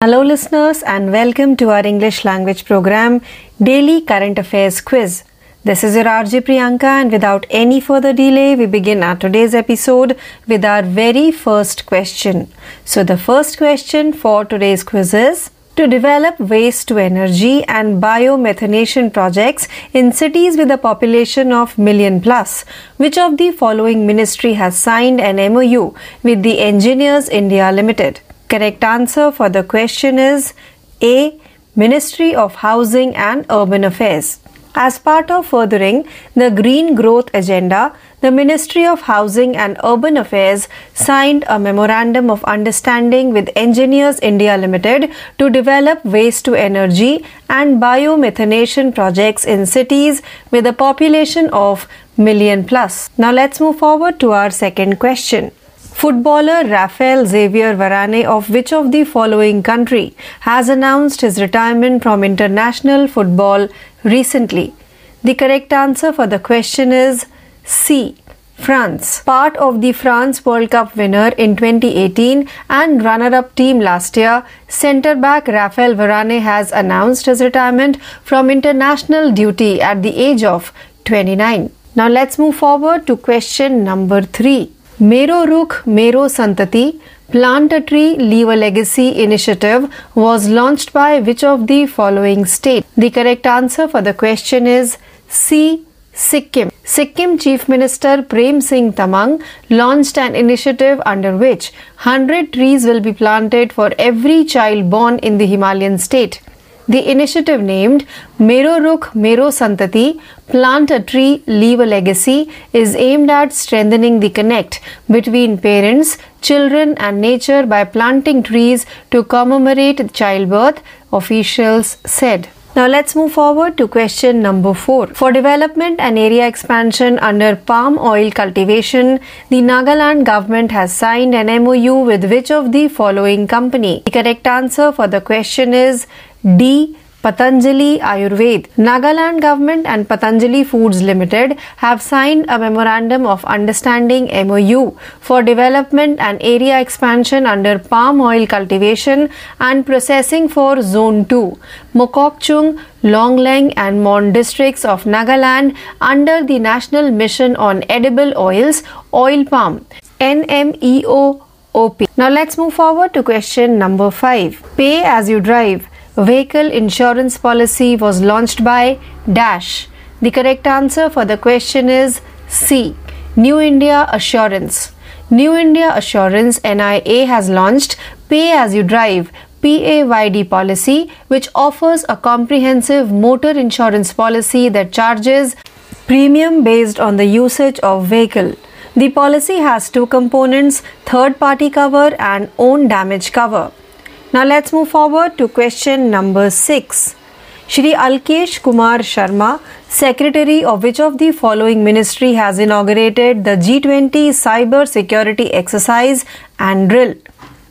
Hello, listeners, and welcome to our English language program, Daily Current Affairs Quiz. This is your RJ Priyanka, and without any further delay, we begin our today's episode with our very first question. So, the first question for today's quiz is to develop waste to energy and biomethanation projects in cities with a population of million plus. Which of the following ministry has signed an MOU with the Engineers India Limited? Correct answer for the question is A. Ministry of Housing and Urban Affairs. As part of furthering the green growth agenda, the Ministry of Housing and Urban Affairs signed a memorandum of understanding with Engineers India Limited to develop waste to energy and biomethanation projects in cities with a population of million plus. Now let's move forward to our second question. Footballer Raphael Xavier Varane of which of the following country has announced his retirement from international football recently? The correct answer for the question is C. France. Part of the France World Cup winner in 2018 and runner up team last year, centre back Raphael Varane has announced his retirement from international duty at the age of 29. Now let's move forward to question number 3. Mero Rukh Mero Santati Plant a Tree Leave a Legacy initiative was launched by which of the following state? The correct answer for the question is C. Sikkim. Sikkim Chief Minister Prem Singh Tamang launched an initiative under which 100 trees will be planted for every child born in the Himalayan state. The initiative named Mero Rukh Mero Santati Plant a Tree Leave a Legacy is aimed at strengthening the connect between parents, children and nature by planting trees to commemorate childbirth, officials said. Now let's move forward to question number 4. For development and area expansion under palm oil cultivation, the Nagaland government has signed an MOU with which of the following company? The correct answer for the question is D. Patanjali Ayurved. Nagaland government and Patanjali Foods Limited have signed a memorandum of understanding MOU for development and area expansion under palm oil cultivation and processing for Zone 2, Mokokchung, Longleng and Mon districts of Nagaland under the National Mission on Edible Oils, Oil Palm, NMEO OP. Now let's move forward to question number 5. Pay as you drive vehicle insurance policy was launched by Dash. The correct answer for the question is C. New India Assurance. New India Assurance NIA has launched Pay as you drive PAYD policy which offers a comprehensive motor insurance policy that charges premium based on the usage of vehicle. The policy has two components, third party cover and own damage cover. Now let's move forward to question number 6. Shri Alkesh Kumar Sharma, Secretary of which of the following ministry has inaugurated the G20 Cyber Security Exercise and Drill?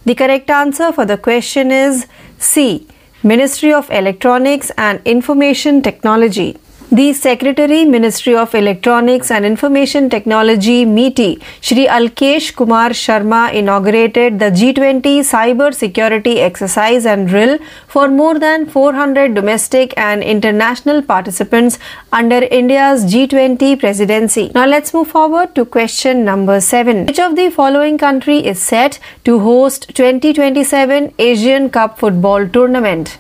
The correct answer for the question is C. Ministry of Electronics and Information Technology. The Secretary Ministry of Electronics and Information Technology MeitY, Shri Alkesh Kumar Sharma inaugurated the G20 Cyber Security Exercise and Drill for more than 400 domestic and international participants under India's G20 presidency. Now let's move forward to question number 7. Which of the following country is set to host 2027 Asian Cup Football Tournament?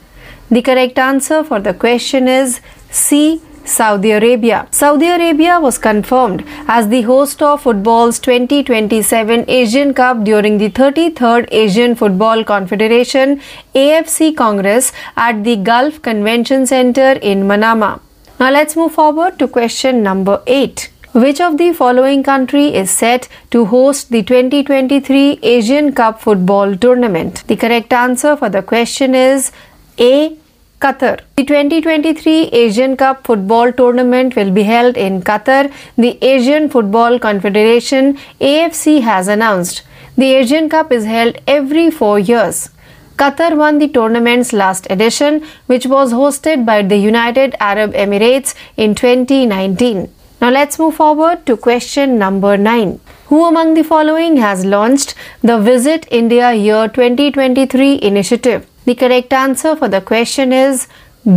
The correct answer for the question is C. Saudi Arabia. Saudi Arabia was confirmed as the host of football's 2027 Asian Cup during the 33rd Asian Football Confederation AFC Congress at the Gulf Convention Center in Manama. Now let's move forward to question number 8. Which of the following country is set to host the 2023 Asian Cup football tournament? The correct answer for the question is A. Qatar. The 2023 Asian Cup football tournament will be held in Qatar, the Asian Football Confederation AFC has announced. The Asian Cup is held every four years. Qatar won the tournament's last edition, which was hosted by the United Arab Emirates in 2019. Now let's move forward to question number 9. Who among the following has launched the Visit India Year 2023 initiative? The correct answer for the question is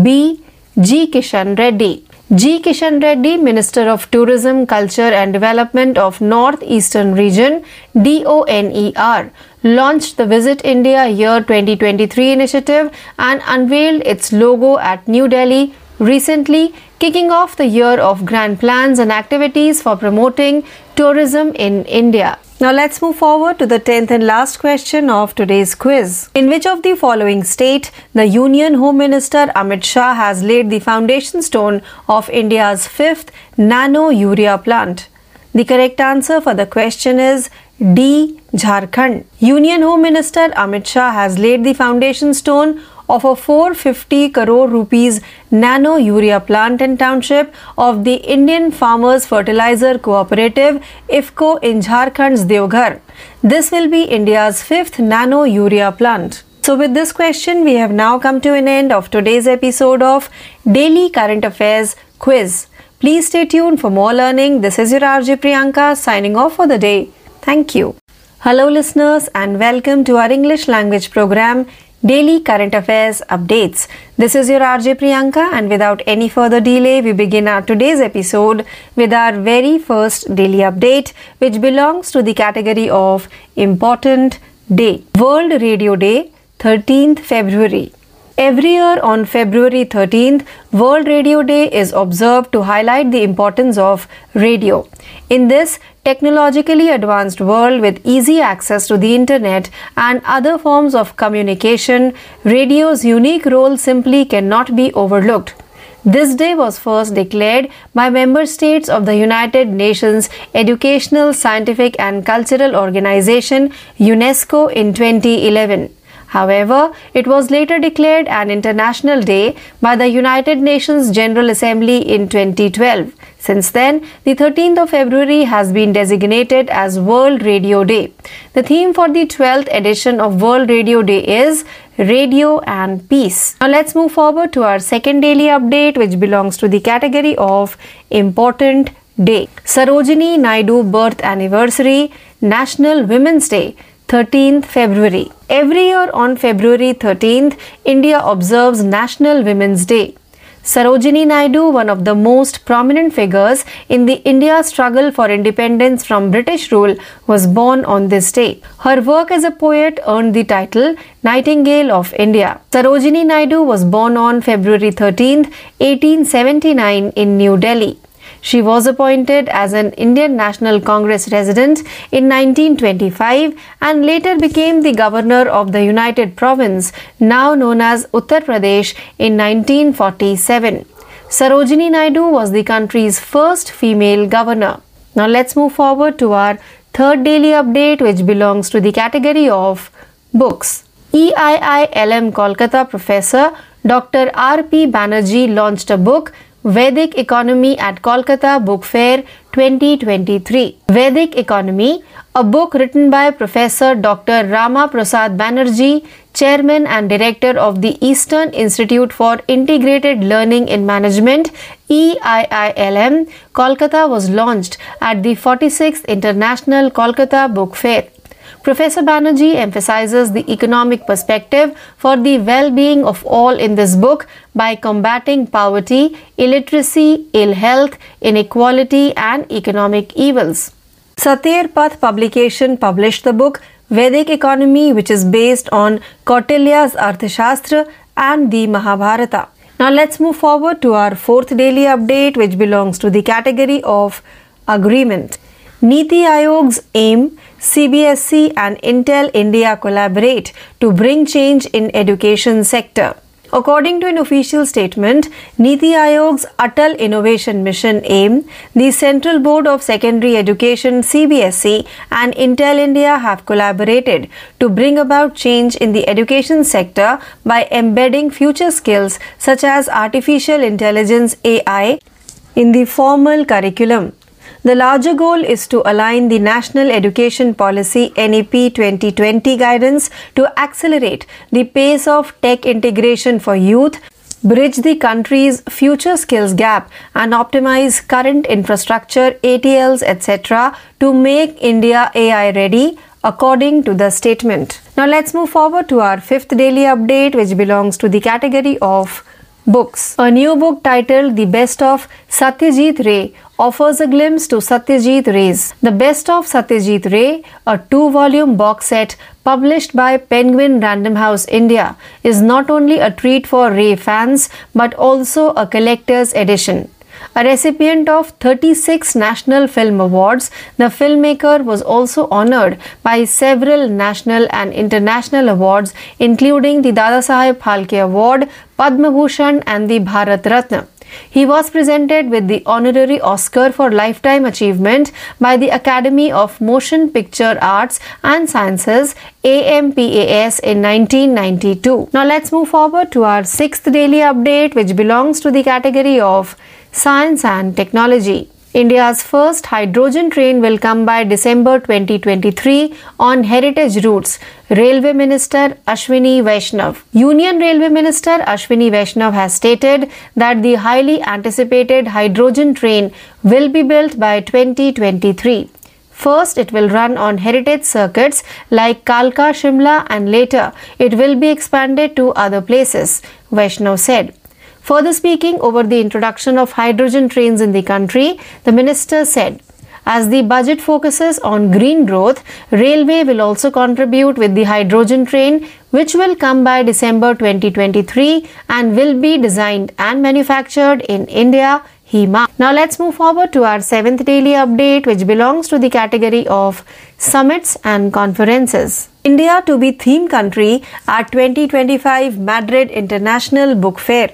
B. G. Kishan Reddy. G. Kishan Reddy, Minister of Tourism, Culture and Development of North Eastern Region, DONER, launched the Visit India Year 2023 initiative and unveiled its logo at New Delhi recently, kicking off the year of grand plans and activities for promoting tourism in India. Now let's move forward to the 10th and last question of today's quiz. In which of the following state the Union Home Minister Amit Shah has laid the foundation stone of India's fifth nano urea plant? The correct answer for the question is D. Jharkhand. Union Home Minister Amit Shah has laid the foundation stone of a 450 crore rupees nano urea plant in township of the Indian Farmers Fertilizer Cooperative IFFCO in Jharkhand's Deoghar. This will be India's fifth nano urea plant. So, with this question, we have now come to an end of today's episode of Daily Current Affairs Quiz. Please stay tuned for more learning. This is your RJ Priyanka signing off for the day. Thank you. Hello, listeners, and welcome to our English language program Daily Current Affairs Updates. This is your RJ Priyanka, and without any further delay, we begin our today's episode with our very first daily update, which belongs to the category of Important Day World Radio Day, 13th February. Every year on February 13th, World Radio Day is observed to highlight the importance of radio. In this technologically advanced world with easy access to the internet and other forms of communication, radio's unique role simply cannot be overlooked. This day was first declared by member states of the United Nations Educational, Scientific and Cultural Organization UNESCO in 2011. However, it was later declared an international day by the United Nations General Assembly in 2012. Since then, the 13th of February has been designated as World Radio Day. The theme for the 12th edition of World Radio Day is Radio and Peace. Now let's move forward to our second daily update which belongs to the category of Important Day. Sarojini Naidu birth anniversary, National Women's Day. 13th February. Every year on February 13th, India observes National Women's Day. Sarojini Naidu, one of the most prominent figures in the India struggle for independence from British rule, was born on this day. Her work as a poet earned the title Nightingale of India. Sarojini Naidu was born on February 13, 1879 in New Delhi. She was appointed as an Indian National Congress resident in 1925 and later became the governor of the United Province, now known as Uttar Pradesh, in 1947. Sarojini Naidu was the country's first female governor. Now let's move forward to our third daily update, which belongs to the category of books. EIILM Kolkata professor Dr. R.P. Banerjee launched a book Vedic Economy at Kolkata Book Fair 2023. Vedic Economy, a book written by Professor Dr. Rama Prasad Banerjee, Chairman and Director of the Eastern Institute for Integrated Learning in Management, EIILM, Kolkata was launched at the 46th International Kolkata Book Fair. Professor Banerjee emphasizes the economic perspective for the well being of all in this book by combating poverty, illiteracy, ill health, inequality, and economic evils. Satyr Path publication published the book Vedic Economy, which is based on Kautilya's Arthashastra and the Mahabharata. Now let's move forward to our fourth daily update, which belongs to the category of agreement. Niti Aayog's aim CBSE and Intel India collaborate to bring change in education sector. According to an official statement, Niti Aayog's Atal Innovation Mission AIM, the Central Board of Secondary Education CBSE and Intel India have collaborated to bring about change in the education sector by embedding future skills such as artificial intelligence AI in the formal curriculum. The larger goal is to align the National Education Policy NEP 2020 guidance to accelerate the pace of tech integration for youth, bridge the country's future skills gap, and optimize current infrastructure, ATLs, etc., to make India AI ready, according to the statement. Now let's move forward to our fifth daily update, which belongs to the category of books. A new book titled The Best of Satyajit Ray offers a glimpse to Satyajit Ray's The Best of Satyajit Ray, a two volume box set published by Penguin Random House India, is not only a treat for Ray fans but also a collector's edition. A recipient of 36 National Film Awards, the filmmaker was also honored by several national and international awards, including the Dadasaheb Phalke Award, Padma Bhushan, and the Bharat Ratna. He was presented with the honorary Oscar for Lifetime Achievement by the Academy of Motion Picture Arts and Sciences AMPAS in 1992. Now let's move forward to our sixth daily update, which belongs to the category of Science and Technology. India's first hydrogen train will come by December 2023 on heritage routes, Railway Minister Ashwini Vaishnav. Union Railway Minister Ashwini Vaishnav has stated that the highly anticipated hydrogen train will be built by 2023. First, it will run on heritage circuits like Kalka, Shimla, and later it will be expanded to other places, Vaishnav said. Further speaking over the introduction of hydrogen trains in the country, the minister said, as the budget focuses on green growth, Railway will also contribute with the hydrogen train, which will come by December 2023 and will be designed and manufactured in India. HEMA. Now let's move forward to our seventh daily update, which belongs to the category of summits and conferences. India to be theme country at 2025 Madrid International Book Fair.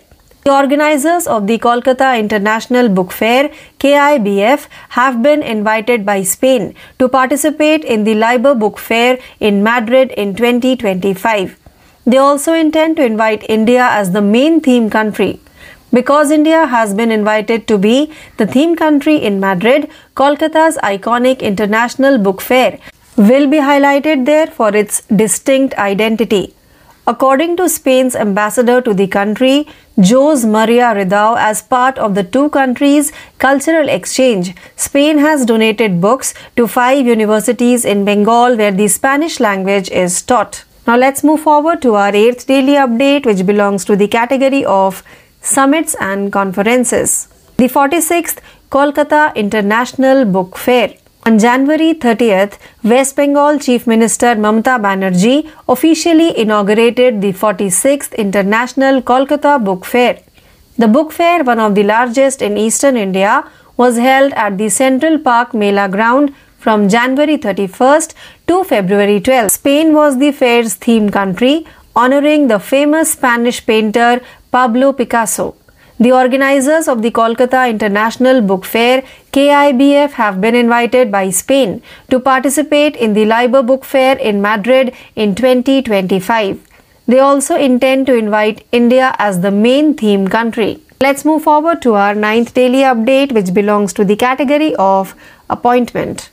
The organizers of the Kolkata International Book Fair KIBF have been invited by Spain to participate in the LIBER Book Fair in Madrid in 2025. They also intend to invite India as the main theme country. Because India has been invited to be the theme country in Madrid, Kolkata's iconic International Book Fair will be highlighted there for its distinct identity. According to Spain's ambassador to the country, Jose Maria Ridao, as part of the two countries' cultural exchange, Spain has donated books to five universities in Bengal where the Spanish language is taught. Now let's move forward to our eighth daily update, which belongs to the category of summits and conferences. The 46th Kolkata International Book Fair on January 30th, West Bengal Chief Minister Mamata Banerjee officially inaugurated the 46th International Kolkata Book Fair. The book fair, one of the largest in eastern India, was held at the Central Park Mela ground from January 31st to February 12th. Spain was the fair's theme country, honoring the famous Spanish painter Pablo Picasso. The organizers of the Kolkata International Book Fair KIBF have been invited by Spain to participate in the LIBER Book Fair in Madrid in 2025. They also intend to invite India as the main theme country. Let's move forward to our ninth daily update, which belongs to the category of appointment.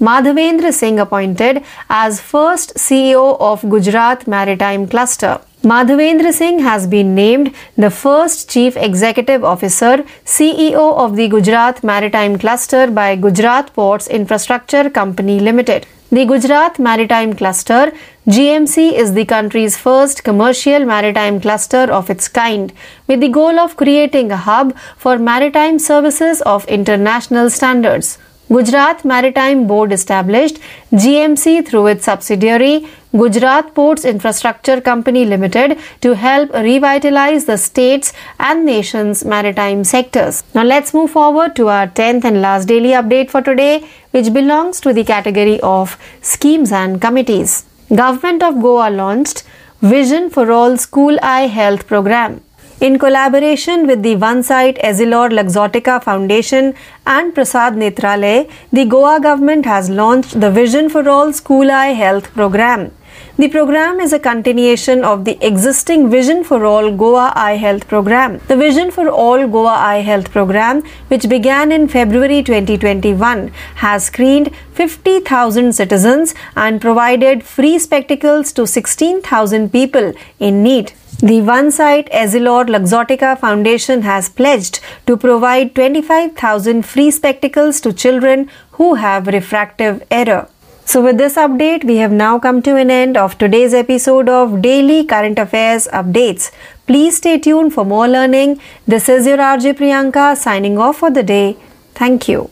Madhavendra Singh appointed as first CEO of Gujarat Maritime Cluster. Madhavendra Singh has been named the first Chief Executive Officer CEO of the Gujarat Maritime Cluster by Gujarat Ports Infrastructure Company Limited. The Gujarat Maritime Cluster GMC is the country's first commercial maritime cluster of its kind with the goal of creating a hub for maritime services of international standards. Gujarat Maritime Board established GMC through its subsidiary Gujarat Ports Infrastructure Company Limited to help revitalize the state's and nation's maritime sectors. Now let's move forward to our 10th and last daily update for today which belongs to the category of schemes and committees. Government of Goa launched Vision for All School Eye Health program. In collaboration with the One Sight Essilor Luxottica Foundation and Prasad Netralay, the Goa government has launched the Vision for All School Eye Health program. The program is a continuation of the existing Vision for All Goa Eye Health program. The Vision for All Goa Eye Health program, which began in February 2021, has screened 50,000 citizens and provided free spectacles to 16,000 people in need. The One Sight Essilor Luxottica Foundation has pledged to provide 25,000 free spectacles to children who have refractive error. So, with this update, we have now come to an end of today's episode of Daily Current Affairs Updates. Please stay tuned for more learning. This is your RJ Priyanka signing off for the day. Thank you.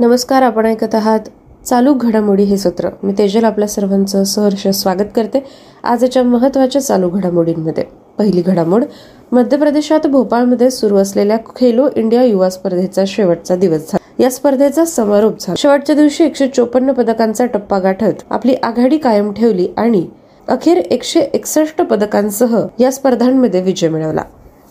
नमस्कार आपण ऐकत आहात चालू घडामोडी हे सत्र मी तेजल आपल्या सर्वांचं सहर्ष स्वागत करते आजच्या महत्त्वाच्या चालू घडामोडींमध्ये पहिली घडामोड मध्य प्रदेशात भोपाळमध्ये सुरू असलेल्या खेलो इंडिया युवा स्पर्धेचा शेवटचा दिवस झाला या स्पर्धेचा समारोप झाला. शेवटच्या दिवशी एकशे चोपन्न पदकांचा टप्पा गाठत आपली आघाडी कायम ठेवली आणि अखेर एकशे एकसष्ट पदकांसह या स्पर्धांमध्ये विजय मिळवला.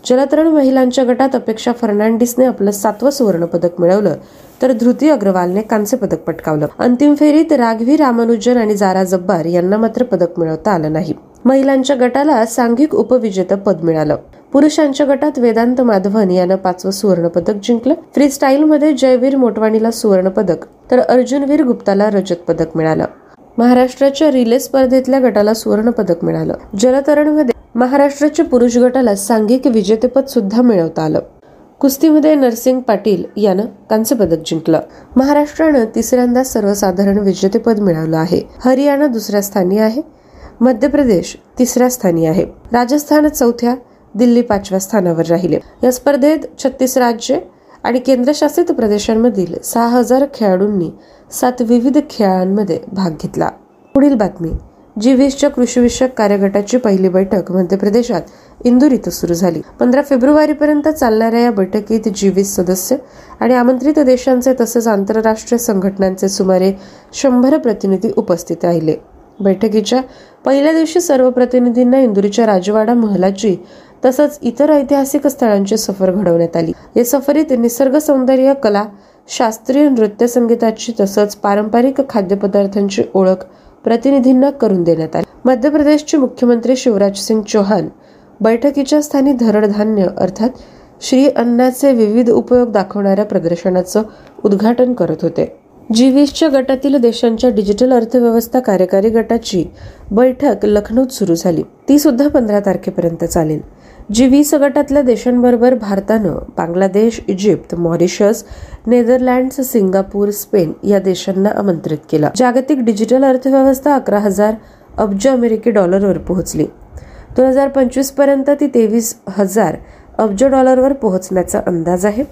जलतरण महिलांच्या गटात अपेक्षा फर्नांडिसने आपलं सातवं सुवर्ण पदक मिळवलं तर धृती अग्रवालने कांस्य पदक पटकावलं. अंतिम फेरीत राघवी रामानुजन आणि जारा जब्बार यांना मात्र पदक मिळवता आलं नाही. महिलांच्या गटाला सांघिक उपविजेतं पद मिळालं. पुरुषांच्या गटात वेदांत माधवन यानं पाचवं सुवर्णपदक जिंकलं. फ्री स्टाईलमध्ये जयवीर मोटवाणीला सुवर्णपदक तर अर्जुनवीर गुप्ताला रजत पदक मिळालं. महाराष्ट्राच्या रिले स्पर्धेतल्या गटाला सुवर्णपदक मिळालं. जलतरणमध्ये महाराष्ट्राच्या पुरुष गटाला सांघिक विजेतेपद सुद्धा मिळवता आलं. कुस्तीमध्ये नरसिंग पाटील यानं कांस्य पदक जिंकलं. महाराष्ट्रानं तिसऱ्यांदा सर्वसाधारण विजेतेपद मिळवलं आहे. हरियाणा दुसऱ्या स्थानी आहे. मध्य प्रदेश तिसऱ्या स्थानी आहे. राजस्थान चौथ्या दिल्ली पाचव्या स्थानावर राहिले. या स्पर्धेत छत्तीस राज्ये आणि केंद्रशासित प्रदेशांमधील सहा हजार खेळाडूंनी सात विविध खेळांमध्ये भाग घेतला. पुढील बातमी. जी वीसच्या कृषीविषयक कार्यगटाची पहिली बैठक मध्य प्रदेशात इंदूर इथं सुरू झाली. पंधरा फेब्रुवारी पर्यंत चालणाऱ्या या बैठकीत जी वीस सदस्य आणि आमंत्रित देशांचे तसेच आंतरराष्ट्रीय संघटनांचे सुमारे शंभर प्रतिनिधी उपस्थित राहिले. बैठकीच्या पहिल्या दिवशी सर्व प्रतिनिधींना इंदुरीच्या राजवाडा महलाची तसंच इतर ऐतिहासिक स्थळांची सफर घडवण्यात आली. या सफरीत निसर्ग सौंदर्य कला शास्त्रीय नृत्य संगीताची तसंच पारंपरिक खाद्यपदार्थांची ओळख प्रतिनिधींना करून देण्यात आली. मध्य प्रदेशचे मुख्यमंत्री शिवराज सिंग चौहान बैठकीच्या स्थानी धरडधान्य अर्थात श्री अन्नाचे विविध उपयोग दाखवणाऱ्या प्रदर्शनाचं उद्घाटन करत होते. जी वीसच्या गटातील देशांच्या डिजिटल अर्थव्यवस्था कार्यकारी गटाची बैठक लखनौत सुरू झाली. ती सुद्धा पंधरा तारखेपर्यंत चालेल. जी वीस गटातल्या देशांबरोबर भारतानं Bangladesh Egypt Mauritius Netherlands Singapore Spain या देशांना आमंत्रित केलं. जागतिक डिजिटल अर्थव्यवस्था अकरा हजार अब्ज अमेरिकी डॉलरवर पोहोचली. दोन हजार पंचवीसपर्यंत ती तेवीस हजार अब्ज डॉलरवर पोहोचण्याचा अंदाज आहे.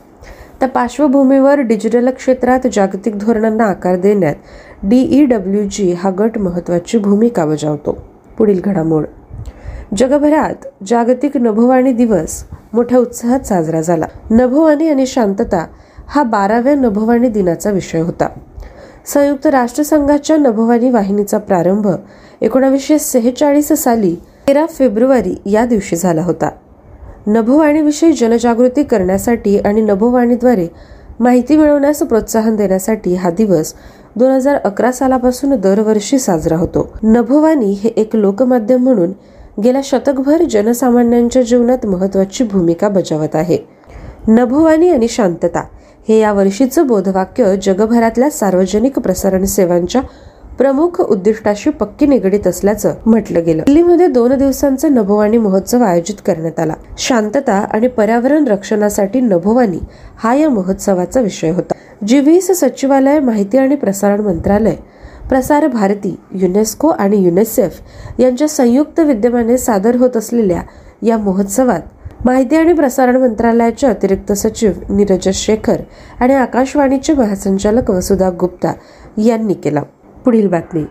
त्या पार्श्वभूमीवर डिजिटल क्षेत्रात जागतिक धोरणांना आकार देण्यात डीईडब्ल्यू जी हा गट महत्वाची भूमिका बजावतो. पुढील घडामोड. जगभरात जागतिक नभोवाणी दिवस मोठ्या उत्साहात साजरा झाला. नभोवाणी आणि शांतता हा बाराव्या नभोवाणी दिनाचा विषय होता. संयुक्त राष्ट्रसंघाच्या नभोवाणी वाहिनीचा प्रारंभ एकोणावीसशे सेहेचाळीस साली तेरा फेब्रुवारी या दिवशी झाला होता. नभोवाणीविषयी जनजागृती करण्यासाठी आणि नभोवाणीद्वारे माहिती मिळवण्यास प्रोत्साहन देण्यासाठी हा दिवस दोन हजार अकरा सालापासून दरवर्षी साजरा होतो. नभोवाणी हे एक लोकमाध्यम म्हणून गेल्या शतकभर जनसामान्यांच्या जीवनात महत्वाची भूमिका बजावत आहे. नभोवाणी आणि शांतता हे या वर्षीचं बोधवाक्य जगभरातल्या सार्वजनिक प्रसारण सेवांच्या प्रमुख उद्दिष्टाशी पक्की निगडीत असल्याचं म्हटलं गेलं. दिल्लीमध्ये दोन दिवसांचा नभोवाणी महोत्सव आयोजित करण्यात आला. शांतता आणि पर्यावरण रक्षणासाठी नभोवाणी हा या महोत्सवाचा विषय होता. जी वीस सचिवालय माहिती आणि प्रसारण मंत्रालय प्रसार भारती युनेस्को आणि युनेसेफ यांच्या संयुक्त विद्यमाने सादर होत असलेल्या या महोत्सवात माहिती आणि प्रसारण मंत्रालयाचे अतिरिक्त सचिव नीरज शेखर आणि आकाशवाणीचे महासंचालक वसुधा गुप्ता यांनी केला. पुढील बातमी.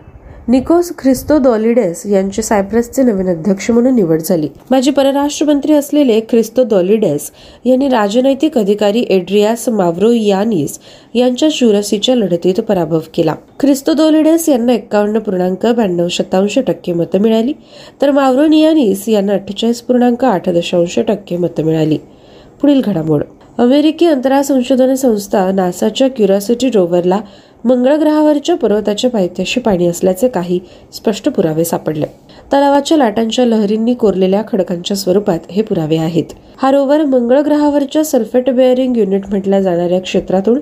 निकोस ख्रिस्तो दॉलिडेस यांची सायप्रसचे नवीन अध्यक्ष म्हणून निवड झाली. माजी परराष्ट्र मंत्री असलेले ख्रिस्तो दॉलिडेस यांनी राजनैतिक अधिकारी एड्रियास माव्रो यानिस यांच्या चुरसीच्या लढतीत पराभव केला. ख्रिस्तो दॉलिडेस यांना एक्कावन्न पूर्णांक ब्याण्णव शतांश टक्के मतं मिळाली तर माव्रो नियानिस यांना अठ्ठेचाळीस पूर्णांक आठ दशांश टक्के मतं मिळाली. पुढील घडामोड. अमेरिकी अंतराळ संशोधन संस्था नासाच्या क्युरॉसिटी रोव्हरला मंगळ ग्रहावरच्या पर्वताच्या पायथ्याशी पाणी असल्याचे काही स्पष्ट पुरावे सापडले. तलावाच्या लाटांच्या लहरींनी कोरलेल्या खडकांच्या स्वरूपात हे पुरावे आहेत. हा रोवर मंगळ ग्रहावरच्या सल्फेट बेअरिंग युनिट म्हटल्या जाणाऱ्या क्षेत्रातून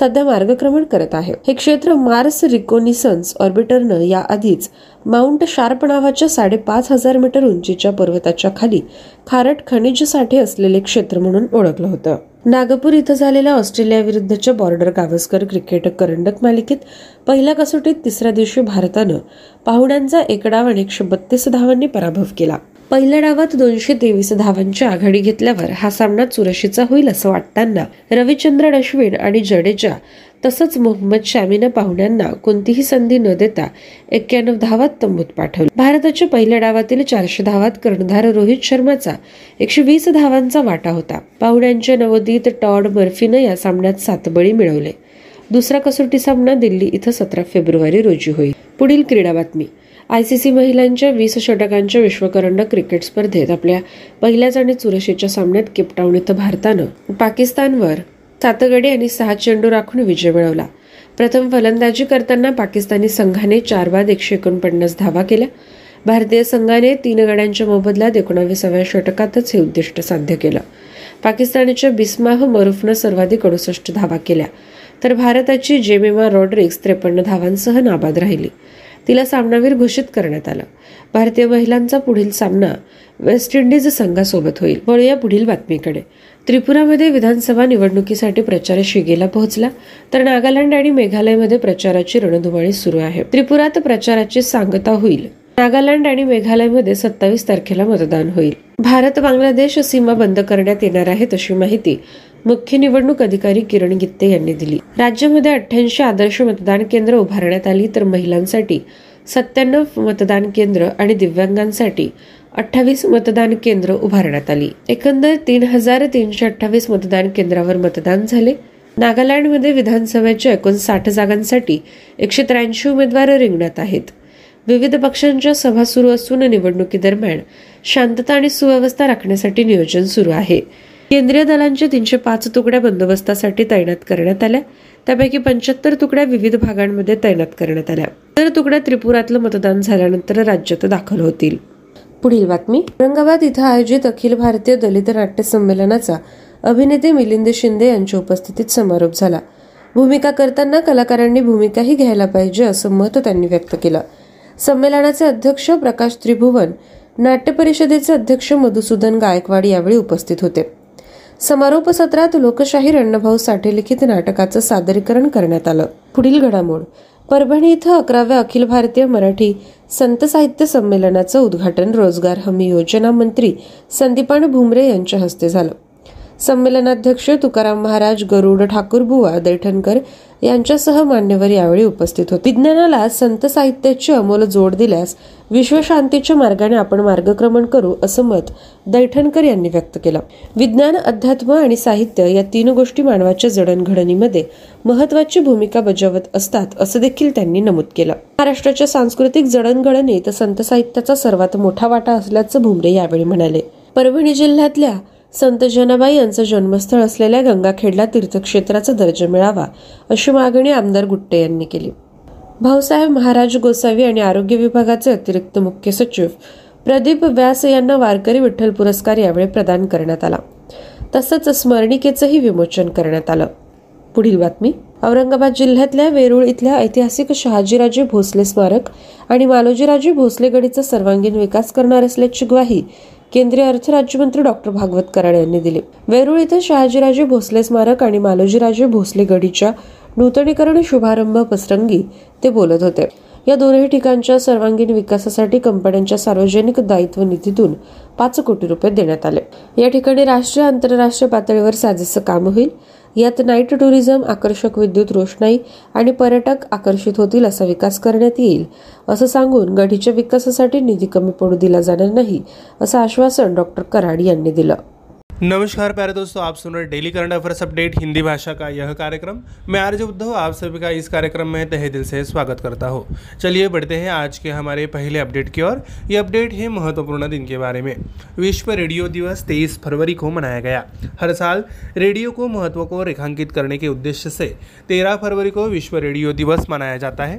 सध्या मार्गक्रमण करत आहे. हे क्षेत्र मार्स रिकोनिसन्स ऑर्बिटरनं या आधीच माउंट शार्प नावाच्या साडेपाच हजार मीटर उंचीच्या पर्वताच्या खाली खारट खनिज साठे असलेले क्षेत्र म्हणून ओळखलं होतं. नागपूर इथं झालेल्या ऑस्ट्रेलियाविरुद्धच्या बॉर्डर गावस्कर क्रिकेट करंडक मालिकेत पहिल्या कसोटीत तिसऱ्या दिवशी भारतानं पाहुण्यांचा एक डाव आणि एकशे बत्तीस धावांनी पराभव केला. पहिल्या डावात दोनशे तेवीस धावांची आघाडी घेतल्यावर हा सामना चुरशीचा होईल असं वाटताना रविचंद्रन अश्विन आणि जडेजा तसंच मोहम्मद शामीनं पाहुण्यांना कोणतीही संधी न देता एक्क्याण्णव धावात तंबूत पाठवले. भारताच्या पहिल्या डावातील चारशे धावात कर्णधार रोहित शर्माचा एकशे वीस धावांचा वाटा होता. पाहुण्यांच्या नवोदित टॉड मर्फीनं या सामन्यात सात बळी मिळवले. दुसरा कसोटी सामना दिल्ली इथं सतरा फेब्रुवारी रोजी होईल. पुढील क्रीडा बातमी. आयसीसी महिलांच्या वीस षटकांच्या विश्वकरंडक क्रिकेट स्पर्धेत आपल्या पहिल्याच आणि चुरशीच्या सामन्यात केपटाऊन इथं भारतानं पाकिस्तानवर सातगडी यांनी आणि सहा चेंडू राखून विजय मिळवला. प्रथम फलंदाजी करताना पाकिस्तानी संघाने चार बाद एकशे एकोणपन्नास धावा केल्या. भारतीय संघाने तीन गड्यांच्या मोबदल्यात एकोणावीसाव्या षटकातच हे उद्दिष्ट साध्य केलं. पाकिस्तानच्या बिस्माह मरुफनं सर्वाधिक अडुसष्ट धावा केल्या. तर भारताची जेमेमा रॉड्रिक्स त्रेपन्न धावांसह नाबाद राहिली. तिला सामनावीर घोषित करण्यात आलं. भारतीय महिलांचा पुढील सामना वेस्ट इंडिज संघासोबत होईल. वळूया पुढील बातमीकडे. त्रिपुरामध्ये विधानसभा निवडणुकीसाठी प्रचार शिगेला पोहोचला तर नागालँड आणि मेघालयमध्ये प्रचाराची रणधुमाळी सुरू आहे. त्रिपुरात प्रचाराची सांगता होईल. नागालँड आणि मेघालयमध्ये सत्तावीस तारखेला मतदान होईल. भारत बांगलादेश सीमा बंद करण्यात येणार आहे अशी माहिती मुख्य निवडणूक अधिकारी किरण गित्ते यांनी दिली. राज्यामध्ये अठ्ठ्याऐंशी आदर्श मतदान केंद्र उभारण्यात आली तर महिलांसाठी सत्त्याण्णव मतदान केंद्र आणि दिव्यांगांसाठी अठ्ठावीस मतदान केंद्र उभारण्यात आली. एकंदर तीन हजार तीनशे अठ्ठावीस मतदान केंद्रावर मतदान झाले. नागालँडमध्ये विधानसभेच्या एकोणसाठ जागांसाठी एकशे त्र्याऐंशी उमेदवार रिंगणात आहेत. विविध पक्षांच्या सभा सुरू असून निवडणुकीदरम्यान शांतता आणि सुव्यवस्था राखण्यासाठी नियोजन सुरू आहे. केंद्रीय दलांच्या तीनशे पाच तुकड्या बंदोबस्तासाठी तैनात करण्यात आल्या. त्यापैकी पंच्याहत्तर तुकड्या विविध भागांमध्ये तैनात करण्यात आल्या. तर तुकड्या त्रिपुरातलं मतदान झाल्यानंतर राज्यात दाखल होतील. पुढील बातमी. औरंगाबाद इथं आयोजित अखिल भारतीय दलित नाट्य संमेलनाचा अभिनेते मिलिंद शिंदे यांच्या उपस्थितीत समारोप झाला. भूमिका करताना कलाकारांनी भूमिकाही घ्यायला पाहिजे असं मत त्यांनी व्यक्त केलं. संमेलनाचे अध्यक्ष प्रकाश त्रिभुवन नाट्य परिषदेचे अध्यक्ष मधुसूदन गायकवाड यावेळी उपस्थित होते. समारोप सत्रात लोकशाहीर अण्णाभाऊ साठे लिखित नाटकाचं सादरीकरण करण्यात आलं. पुढील घडामोड. परभणी इथं अकराव्या अखिल भारतीय मराठी संत साहित्य संमेलनाचं उद्घाटन रोजगार हमी योजना मंत्री संदीपान भुमरे यांच्या हस्ते झालं. संमेलनाध्यक्ष तुकाराम महाराज गरुड ठाकूरबुवा दैठणकर यांच्यासह मान्यवर यावेळी उपस्थित होते. विज्ञानाला संत साहित्याची अमोल जोड दिल्यास विश्वशांतीच्या मार्गाने आपण मार्गक्रमण करू असं मत दैठणकर यांनी व्यक्त केलं. विज्ञान अध्यात्म आणि साहित्य या तीन गोष्टी मानवाच्या जडणघडणीमध्ये महत्वाची भूमिका बजावत असतात असं देखील त्यांनी नमूद केलं. महाराष्ट्राच्या सांस्कृतिक जडणघडणीत संत साहित्याचा सर्वात मोठा वाटा असल्याचं भुमरे यावेळी म्हणाले. परभणी जिल्ह्यातल्या संत जनाबाई यांचं जन्मस्थळ असलेल्या गंगाखेडला तीर्थक्षेत्राचा दर्जा मिळावा अशी मागणी आमदार गुट्टे यांनी केली. भाऊसाहेब महाराज गोसावी आणि आरोग्य विभागाचे अतिरिक्त मुख्य सचिव प्रदीप व्यास यांना वारकरी विठ्ठल पुरस्कार यावेळी प्रदान करण्यात आला. तसंच स्मरणिकेचंही विमोचन करण्यात आलं. पुढील बातमी औरंगाबाद जिल्ह्यातल्या वेरूळ इथल्या ऐतिहासिक शहाजीराजे भोसले स्मारक आणि मालोजीराजे भोसले गडीचा सर्वांगीण विकास करणार असल्याची ग्वाही केंद्रीय अर्थ राज्यमंत्री डॉक्टर भागवत कराड यांनी दिली. वेरूळ इथं शहाजीराजे भोसले स्मारक आणि मालोजीराजे भोसले गडीच्या नूतनीकरण शुभारंभ प्रसंगी ते बोलत होते. या दोनही ठिकाणच्या सर्वांगीण विकासासाठी कंपन्यांच्या सार्वजनिक दायित्व निधीतून पाच कोटी रुपये देण्यात आले. या ठिकाणी राष्ट्रीय आंतरराष्ट्रीय पातळीवर साजेसं काम होईल. यात नाईट टुरिझम आकर्षक विद्युत रोषणाई आणि पर्यटक आकर्षित होतील असा विकास करण्यात येईल असं सांगून गढीच्या विकासासाठी निधी कमी पडू दिला जाणार नाही असं आश्वासन डॉक्टर कराड यांनी दिलं. नमस्कार प्यारे दोस्तों, आप सुन रहे daily current affairs update Hindi भाषा का यह कार्यक्रम। मैं आर्ज उद्धव, आप सभी का इस कार्यक्रम में तहे दिल से स्वागत करता हूँ। चलिए बढ़ते हैं आज के हमारे पहले अपडेट की ओर। ये अपडेट है महत्वपूर्ण दिन के बारे में। विश्व रेडियो दिवस 23 फरवरी को मनाया गया। हर साल रेडियो को महत्व को रेखांकित करने के उद्देश्य से 13 फरवरी को विश्व रेडियो दिवस मनाया जाता है।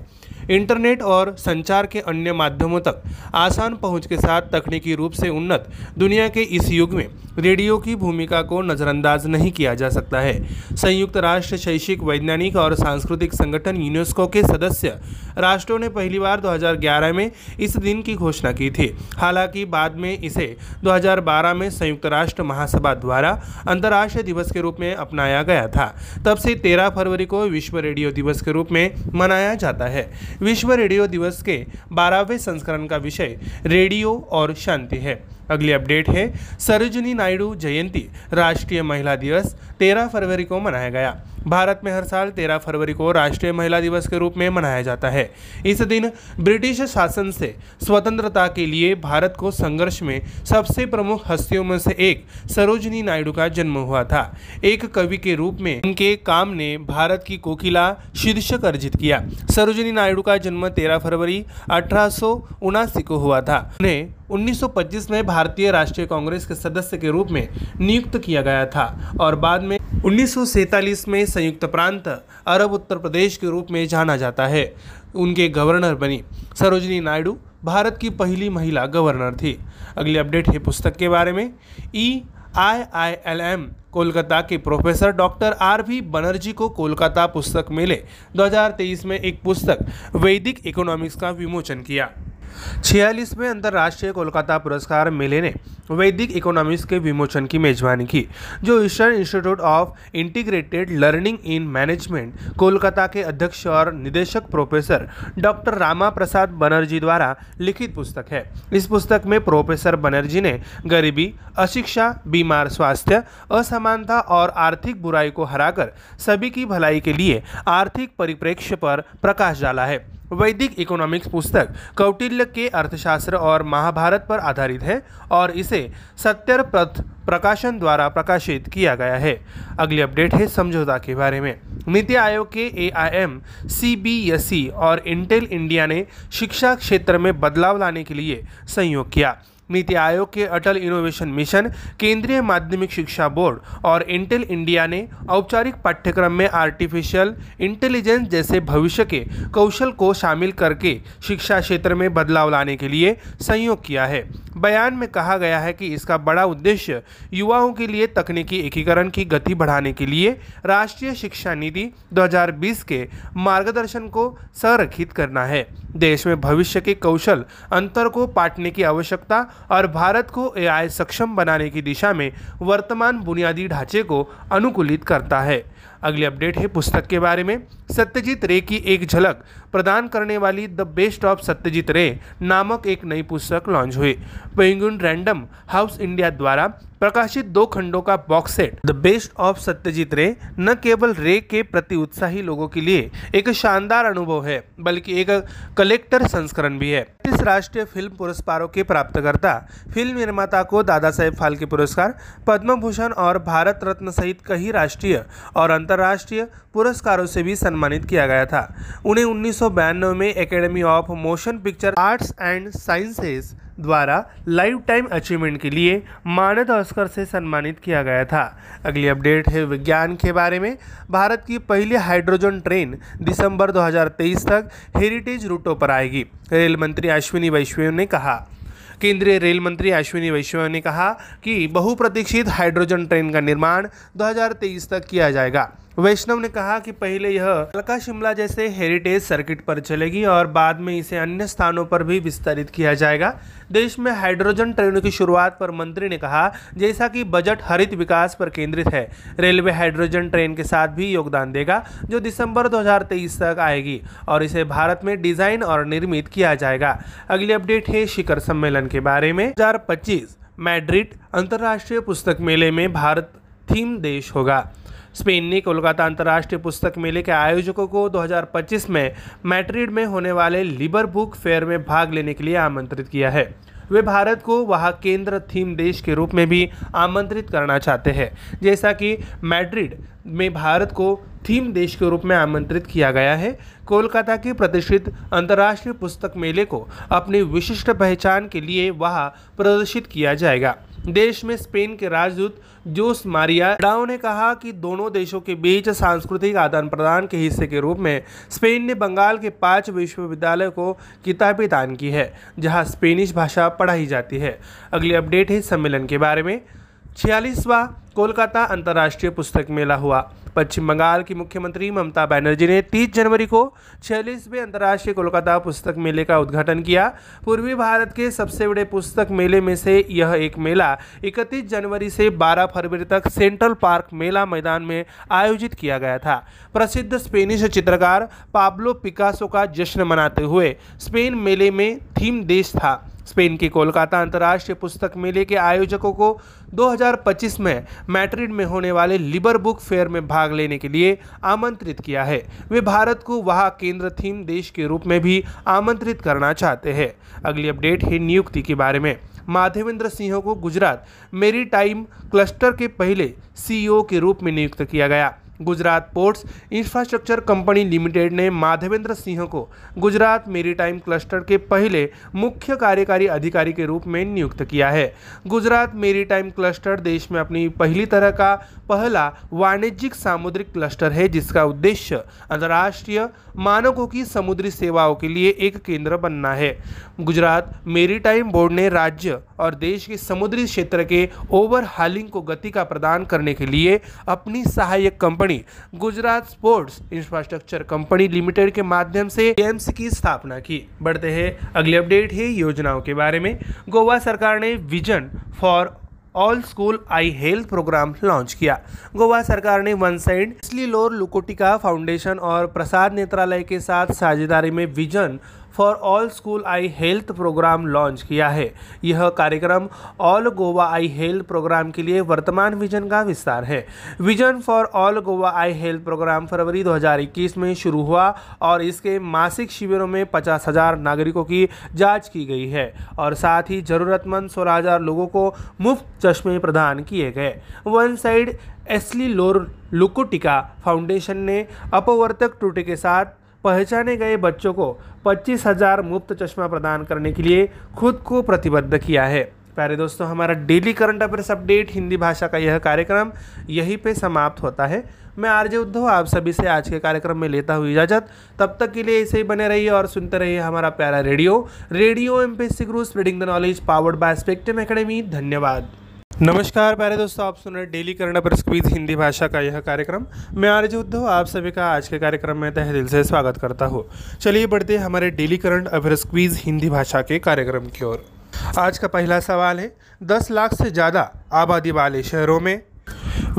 इंटरनेट और संचार के अन्य माध्यमों तक आसान पहुँच के साथ तकनीकी रूप से उन्नत दुनिया के इस युग में रेडियो की भूमिका को नज़रअंदाज नहीं किया जा सकता है। संयुक्त राष्ट्र, शैक्षिक, वैज्ञानिक और सांस्कृतिक संगठन यूनेस्को के सदस्य राष्ट्रों ने पहली बार 2011 में इस दिन की घोषणा की थी। हालाँकि बाद में इसे 2012 में संयुक्त राष्ट्र महासभा द्वारा अंतर्राष्ट्रीय दिवस के रूप में अपनाया गया था। तब से 13 फरवरी को विश्व रेडियो दिवस के रूप में मनाया जाता है। विश्व रेडियो दिवस के बारहवें संस्करण का विषय रेडियो और शांति है। अगली अपडेट है, सरोजनी नायडू जयंती, राष्ट्रीय महिला दिवस 13 फरवरी को मनाया गया। भारत में हर साल 13 फरवरी को राष्ट्रीय महिला दिवस के रूप में मनाया जाता है। इस दिन ब्रिटिश शासन से स्वतंत्रता के लिए भारत को संघर्ष में सबसे प्रमुख हस्तियों में से एक सरोजनी नायडू का जन्म हुआ था। एक कवि के रूप में उनके काम ने भारत की कोकिला शीर्षक अर्जित किया। सरोजिनी नायडू का जन्म 13 फरवरी अठारह सौ उनासी को हुआ था। उन्हें 1925 में भारतीय राष्ट्रीय कांग्रेस के सदस्य के रूप में नियुक्त किया गया था और बाद में उन्नीस सौ सैंतालीस में संयुक्त प्रांत अरब उत्तर प्रदेश के रूप में जाना जाता है। उनके गवर्नर बनी सरोजिनी नायडू भारत की पहली महिला गवर्नर थी। अगली अपडेट है पुस्तक के बारे में। E I I L M Kolkata के professor doctor R V Banerjee को कोलकाता पुस्तक मेले। 2023 में एक पुस्तक वैदिक इकोनॉमिक्स का विमोचन किया। छियालीसवें अंतर्राष्ट्रीय कोलकाता पुरस्कार मेले ने वैदिक इकोनॉमिक्स के विमोचन की मेजबानी की, जो Eastern Institute of Integrated Learning in Management Kolkata के अध्यक्ष और निदेशक प्रोफेसर डॉक्टर रामा प्रसाद बनर्जी द्वारा लिखित पुस्तक है। इस पुस्तक में प्रोफेसर बनर्जी ने गरीबी, अशिक्षा, बीमार स्वास्थ्य, असमानता और आर्थिक बुराई को हराकर सभी की भलाई के लिए आर्थिक परिप्रेक्ष्य पर प्रकाश डाला है। वैदिक इकोनॉमिक्स पुस्तक कौटिल्य के अर्थशास्त्र और महाभारत पर आधारित है और इसे सत्यर प्रथ प्रकाशन द्वारा प्रकाशित किया गया है। अगली अपडेट है समझौता के बारे में। नीति आयोग के A I M C B S E और इंटेल इंडिया ने शिक्षा क्षेत्र में बदलाव लाने के लिए सहयोग किया। नीति आयोग के अटल इनोवेशन मिशन, केंद्रीय माध्यमिक शिक्षा बोर्ड और इंटेल इंडिया ने औपचारिक पाठ्यक्रम में आर्टिफिशियल इंटेलिजेंस जैसे भविष्य के कौशल को शामिल करके शिक्षा क्षेत्र में बदलाव लाने के लिए संयोग किया है। बयान में कहा गया है कि इसका बड़ा उद्देश्य युवाओं के लिए तकनीकी एकीकरण की गति बढ़ाने के लिए राष्ट्रीय शिक्षा नीति 2020 के मार्गदर्शन को संरक्षित करना है। देश में भविष्य के कौशल अंतर को पाटने की आवश्यकता और भारत को एआई सक्षम बनाने की दिशा में वर्तमान बुनियादी ढांचे को अनुकूलित करता है। अगली अपडेट है पुस्तक के बारे में। सत्यजीत रे की एक झलक प्रदान करने वाली द बेस्ट ऑफ़ सत्यजीत रे नामक एक नई पुस्तक लॉन्च हुई। पेंगुइन रैंडम हाउस इंडिया द्वारा प्रकाशित दो खंडों का box set the best of Satyajit Ray न केवल रे के प्रति उत्साही लोगों के लिए एक शानदार अनुभव है, बल्कि एक कलेक्टर संस्करण भी है। इस राष्ट्रीय फ़िल्म पुरस्कारों के प्राप्तकर्ता फ़िल्म निर्माता को दादा साहेब फाल्के पुरस्कार पद्म भूषण और भारत रत्न सहित कई राष्ट्रीय और अंतर्राष्ट्रीय पुरस्कारों से भी सम्मानित किया गया था। उन्हें उन्नीस में Academy of Motion Picture Arts and Sciences द्वारा लाइफ टाइम अचीवमेंट के लिए मानद ऑस्कर से सम्मानित किया गया था। अगली अपडेट है विज्ञान के बारे में। भारत की पहली हाइड्रोजन ट्रेन दिसंबर 2023 तक हेरिटेज रूटों पर आएगी। रेल मंत्री अश्विनी वैष्णव ने कहा। केंद्रीय रेल मंत्री अश्विनी वैष्णव ने कहा कि बहुप्रतीक्षित हाइड्रोजन ट्रेन का निर्माण 2023 तक किया जाएगा। वैष्णव ने कहा कि पहले यह अलका शिमला जैसे हेरिटेज सर्किट पर चलेगी और बाद में इसे अन्य स्थानों पर भी विस्तारित किया जाएगा। देश में हाइड्रोजन ट्रेनों की शुरुआत पर मंत्री ने कहा, जैसा कि बजट हरित विकास पर केंद्रित है, रेलवे हाइड्रोजन ट्रेन के साथ भी योगदान देगा, जो दिसंबर 2023 तक आएगी और इसे भारत में डिज़ाइन और निर्मित किया जाएगा। अगली अपडेट है शिखर सम्मेलन के बारे में। हज़ार मैड्रिड अंतर्राष्ट्रीय पुस्तक मेले में भारत थीम देश होगा। स्पेन ने कोलकाता अंतर्राष्ट्रीय पुस्तक मेले के आयोजकों को 2025 में मैड्रिड में होने वाले लिबर बुक फेयर में भाग लेने के लिए आमंत्रित किया है। वे भारत को वहाँ केंद्र थीम देश के रूप में भी आमंत्रित करना चाहते हैं, जैसा कि मैड्रिड में भारत को थीम देश के रूप में आमंत्रित किया गया है। कोलकाता के प्रतिष्ठित अंतर्राष्ट्रीय पुस्तक मेले को अपनी विशिष्ट पहचान के लिए वहाँ प्रदर्शित किया जाएगा। देश में स्पेन के राजदूत जोस मारिया डाओ ने कहा कि दोनों देशों के बीच सांस्कृतिक आदान प्रदान के हिस्से के रूप में स्पेन ने बंगाल के पाँच विश्वविद्यालय को किताबें दान की है, जहाँ स्पेनिश भाषा पढ़ाई जाती है। अगली अपडेट है सम्मेलन के बारे में। छियालीसवा कोलकाता अंतर्राष्ट्रीय पुस्तक मेला हुआ। पश्चिम बंगाल की मुख्यमंत्री ममता बनर्जी ने 30 जनवरी को छियालीसवें अंतर्राष्ट्रीय कोलकाता पुस्तक मेले का उद्घाटन किया। पूर्वी भारत के सबसे बड़े पुस्तक मेले में से यह एक मेला 31 जनवरी से 12 फरवरी तक सेंट्रल पार्क मेला मैदान में आयोजित किया गया था। प्रसिद्ध स्पेनिश चित्रकार पाब्लो पिकासो का जश्न मनाते हुए स्पेन मेले में थीम देश था। स्पेन के कोलकाता अंतर्राष्ट्रीय पुस्तक मेले के आयोजकों को 2025 में मैड्रिड में होने वाले लिबर बुक फेयर में भाग लेने के लिए आमंत्रित किया है। वे भारत को वहाँ केंद्र थीम देश के रूप में भी आमंत्रित करना चाहते हैं। अगली अपडेट है नियुक्ति के बारे में। माधवेंद्र सिंह को गुजरात मेरी टाइम क्लस्टर के पहले सीईओ के रूप में नियुक्त किया गया। Gujarat Ports Infrastructure Company Limited ने माधवेंद्र सिंह को गुजरात मेरीटाइम क्लस्टर के पहले मुख्य कार्यकारी अधिकारी के रूप में नियुक्त किया है। गुजरात मेरीटाइम क्लस्टर देश में अपनी पहली तरह का पहला वाणिज्यिक सामुद्रिक क्लस्टर है, जिसका उद्देश्य अंतर्राष्ट्रीय मानकों की समुद्री सेवाओं के लिए एक केंद्र बनना है। गुजरात मेरीटाइम बोर्ड ने राज्य और देश के समुद्री क्षेत्र के ओवरहालिंग को गति का प्रदान करने के लिए अपनी सहायक company Gujarat Sports Infrastructure Company Limited के माध्यम से एम्स की स्थापना की। बढ़ते हैं अगली अपडेट है योजनाओं के बारे में। गोवा सरकार ने Vision for All School Eye Health Programme launch किया। गोवा सरकार ने वन साइड इसलिए लोर लुकोटिका फाउंडेशन और प्रसाद नेत्रालय के साथ साझेदारी में Vision for All School Eye Health Programme launch किया है। यह कार्यक्रम All Goa Eye Health Programme के लिए वर्तमान विजन का विस्तार है। Vision for All Goa Eye Health Programme फरवरी 2021 में शुरू हुआ और इसके मासिक शिविरों में पचास हज़ार नागरिकों की जाँच की गई है और साथ ही जरूरतमंद सोलह हज़ार लोगों को मुफ़्त चश्मे प्रदान किए गए। वन साइड एसली लोर लुकोटिका फाउंडेशन ने अपवर्तक टूटे के साथ पहचाने गए बच्चों को पच्चीस हज़ार मुफ़्त चश्मा प्रदान करने के लिए खुद को प्रतिबद्ध किया है। प्यारे दोस्तों, हमारा daily current affairs update, Hindi भाषा का यह कार्यक्रम यहीं पे समाप्त होता है। मैं आरजे उद्धव, आप सभी से आज के कार्यक्रम में लेता हूँ इजाज़त। तब तक के लिए ऐसे ही बने रहिए और सुनते रहिए हमारा प्यारा radio. Radio M P C spreading the knowledge powered by Spectrum Academy धन्यवाद। नमस्कार, प्यारे दोस्तों, आप सुन रहे हैं daily current affairs quiz Hindi भाषा का यह कार्यक्रम। मैं आर्य उद्धव, आप सभी का आज के कार्यक्रम में तह दिल से स्वागत करता हूँ। चलिए बढ़ते हैं हमारे daily current affairs quiz Hindi भाषा के कार्यक्रम की ओर। आज का पहला सवाल है, दस लाख से ज़्यादा आबादी वाले शहरों में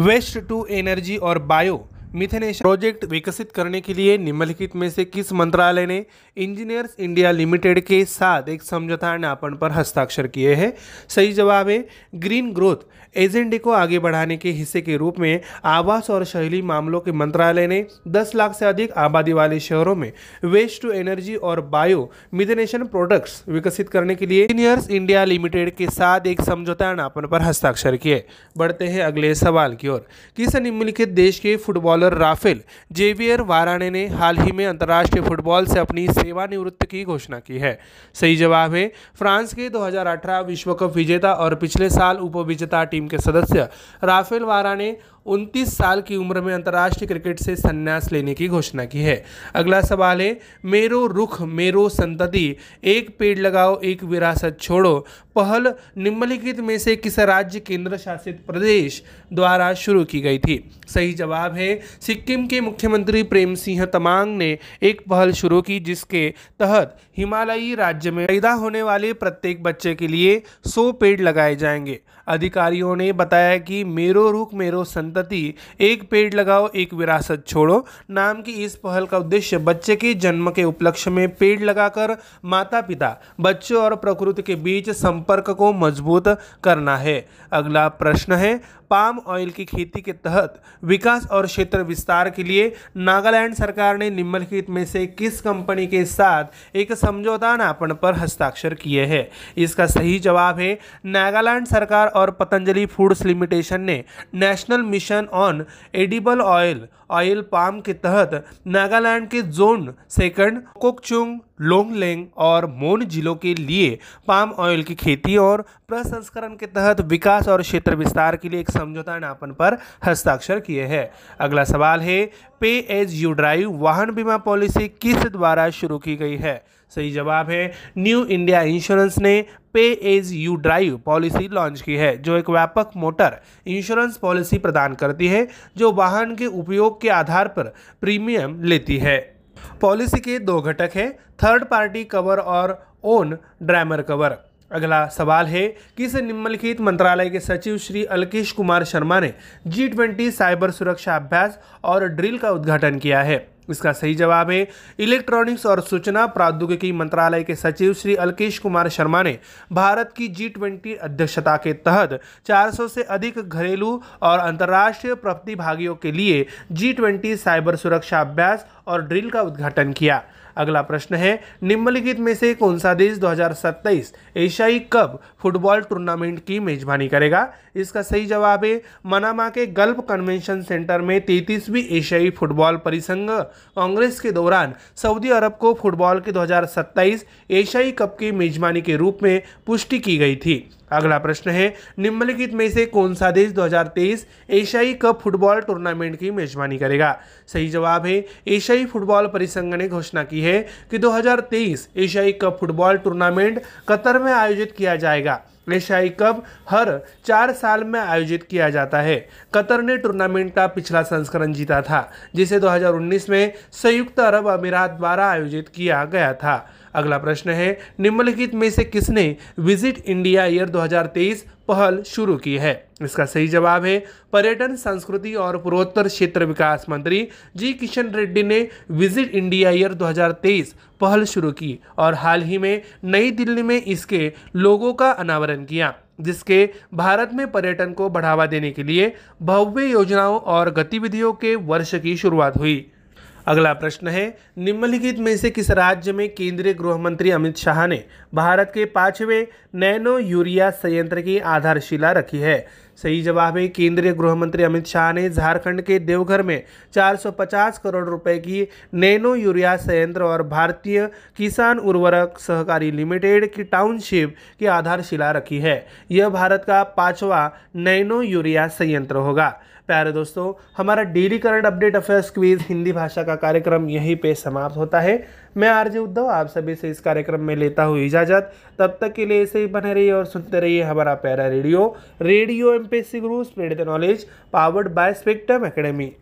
वेस्ट टू एनर्जी और बायो मिथेनेशन प्रोजेक्ट विकसित करने के लिए निम्नलिखित में से किस मंत्रालय ने इंजीनियर्स इंडिया लिमिटेड के साथ एक समझौता ज्ञापन पर हस्ताक्षर किए हैं? सही जवाब है, ग्रीन ग्रोथ एजेंडे को आगे बढ़ाने के हिस्से के रूप में आवास और शहरी मामलों के मंत्रालय ने 10 लाख से अधिक आबादी वाले शहरों में वेस्ट टू एनर्जी और बायो मिथेनेशन प्रोडक्ट्स विकसित करने के लिए इंजीनियर्स इंडिया लिमिटेड के साथ एक समझौता ज्ञापन पर हस्ताक्षर किए बढ़ते हैं अगले सवाल की ओर। किस निम्नलिखित देश के फुटबॉलर राफेल जेवियर वाराणे ने हाल ही में अंतर्राष्ट्रीय फुटबॉल से अपनी सेवानिवृत्ति की घोषणा की है। सही जवाब है, फ्रांस के 2018 विश्व कप विजेता और पिछले साल उपविजेता टीम के सदस्य राफेल वाराणे उनतीस साल की उम्र में अंतर्राष्ट्रीय क्रिकेट से संन्यास लेने की घोषणा की है। अगला सवाल है, मेरो रुख, मेरो संतति, एक पेड़ लगाओ, एक विरासत छोड़ो। पहल निम्नलिखित में से किस राज्य केंद्र शासित प्रदेश द्वारा शुरू की गई थी? सही जवाब है, सिक्किम के मुख्यमंत्री प्रेम सिंह तमांग ने एक पहल शुरू की जिसके तहत हिमालयी राज्य में पैदा होने वाले प्रत्येक बच्चे के लिए सौ पेड़ लगाए जाएँगे। अधिकारियों ने बताया कि मेरो रुख मेरो संतति, एक पेड़ लगाओ, एक विरासत छोड़ो। नाम की इस पहल का उद्देश्य बच्चे के जन्म के उपलक्ष्य में पेड़ लगाकर माता पिता बच्चों और प्रकृति के बीच संपर्क को मज़बूत करना है। अगला प्रश्न है, पाम ऑयल की खेती के तहत विकास और क्षेत्र विस्तार के लिए नागालैंड सरकार ने निम्नलिखित में से किस कंपनी के साथ एक समझौता ज्ञापन पर हस्ताक्षर किए हैं। इसका सही जवाब है, नागालैंड सरकार और पतंजलि फूड्स लिमिटेशन ने National Mission on Edible Oil Oil Palm के तहत नागालैंड के जोन सेकंड कोकचुंग लोंगलेंग और मोन जिलों के लिए पाम ऑयल की खेती और प्रसंस्करण के तहत विकास और क्षेत्र विस्तार के लिए एक समझौता ज्ञापन पर हस्ताक्षर किए हैं। अगला सवाल है पे एज यू ड्राइव वाहन बीमा पॉलिसी किस द्वारा शुरू की गई है? सही जवाब है, न्यू इंडिया इंश्योरेंस ने pay as you drive policy launch की है, जो एक व्यापक मोटर इंश्योरेंस पॉलिसी प्रदान करती है, जो वाहन के उपयोग के आधार पर प्रीमियम लेती है। पॉलिसी के दो घटक हैं थर्ड पार्टी कवर और ओन ड्रामर कवर अगला सवाल है कि इस निम्नलिखित मंत्रालय के सचिव श्री अलकेश कुमार शर्मा ने जी ट्वेंटी साइबर सुरक्षा अभ्यास और ड्रिल का उद्घाटन किया है। इसका सही जवाब है। इलेक्ट्रॉनिक्स और सूचना प्रौद्योगिकी मंत्रालय के सचिव श्री अल्केश कुमार शर्मा ने भारत की जी ट्वेंटी अध्यक्षता के तहत 400 से अधिक घरेलू और अंतर्राष्ट्रीय प्रतिभागियों के लिए जी ट्वेंटी साइबर सुरक्षा अभ्यास और ड्रिल का उद्घाटन किया। अगला प्रश्न है, निम्नलिखित में से कौन सा देश 2027 एशियाई कप फुटबॉल टूर्नामेंट की मेजबानी करेगा? इसका सही जवाब है, मनामा के गल्फ कन्वेंशन सेंटर में तैतीसवीं एशियाई फुटबॉल परिसंघ। कांग्रेस के दौरान सऊदी अरब को फुटबॉल के 2027 एशियाई कप की मेजबानी के रूप में पुष्टि की गई थी। अगला प्रश्न है, निम्नलिखित में से कौन सा देश 2023 एशियाई कप फुटबॉल टूर्नामेंट की मेजबानी करेगा? सही जवाब है, एशियाई फुटबॉल परिसंघ ने घोषणा की है कि 2023 एशियाई कप फुटबॉल टूर्नामेंट कतर में आयोजित किया जाएगा। एशियाई कप हर चार साल में आयोजित किया जाता है। कतर ने टूर्नामेंट का पिछला संस्करण जीता था, जिसे 2019 में संयुक्त अरब अमीरात द्वारा आयोजित किया गया था। अगला प्रश्न है, निम्नलिखित में से किसने विज़िट इंडिया ईयर 2023 पहल शुरू की है? इसका सही जवाब है, पर्यटन, संस्कृति और पूर्वोत्तर क्षेत्र विकास मंत्री जी किशन रेड्डी ने विज़िट इंडिया ईयर 2023 पहल शुरू की और हाल ही में नई दिल्ली में इसके लोगों का अनावरण किया, जिसके भारत में पर्यटन को बढ़ावा देने के लिए भव्य योजनाओं और गतिविधियों के वर्ष की शुरुआत हुई। अगला प्रश्न है, निम्नलिखित में से किस राज्य में केंद्रीय गृह मंत्री अमित शाह ने भारत के पाँचवें नैनो यूरिया संयंत्र की आधारशिला रखी है? सही जवाब है, केंद्रीय गृह मंत्री अमित शाह ने झारखंड के देवघर में 450 करोड़ रुपए की नैनो यूरिया संयंत्र और भारतीय किसान उर्वरक सहकारी लिमिटेड की टाउनशिप की आधारशिला रखी है। यह भारत का पांचवा नैनो यूरिया संयंत्र होगा। प्यारे दोस्तों, हमारा daily current update affairs quiz Hindi भाषा का कार्यक्रम यहीं पे समाप्त होता है। मैं आरजे उद्धव, आप सभी से इस कार्यक्रम में लेता हूँ इजाज़त। तब तक के लिए ऐसे ही बने रहिए और सुनते रहिए हमारा प्यारा radio. Radio M P C Guru, spread the knowledge, powered by Spectrum Academy.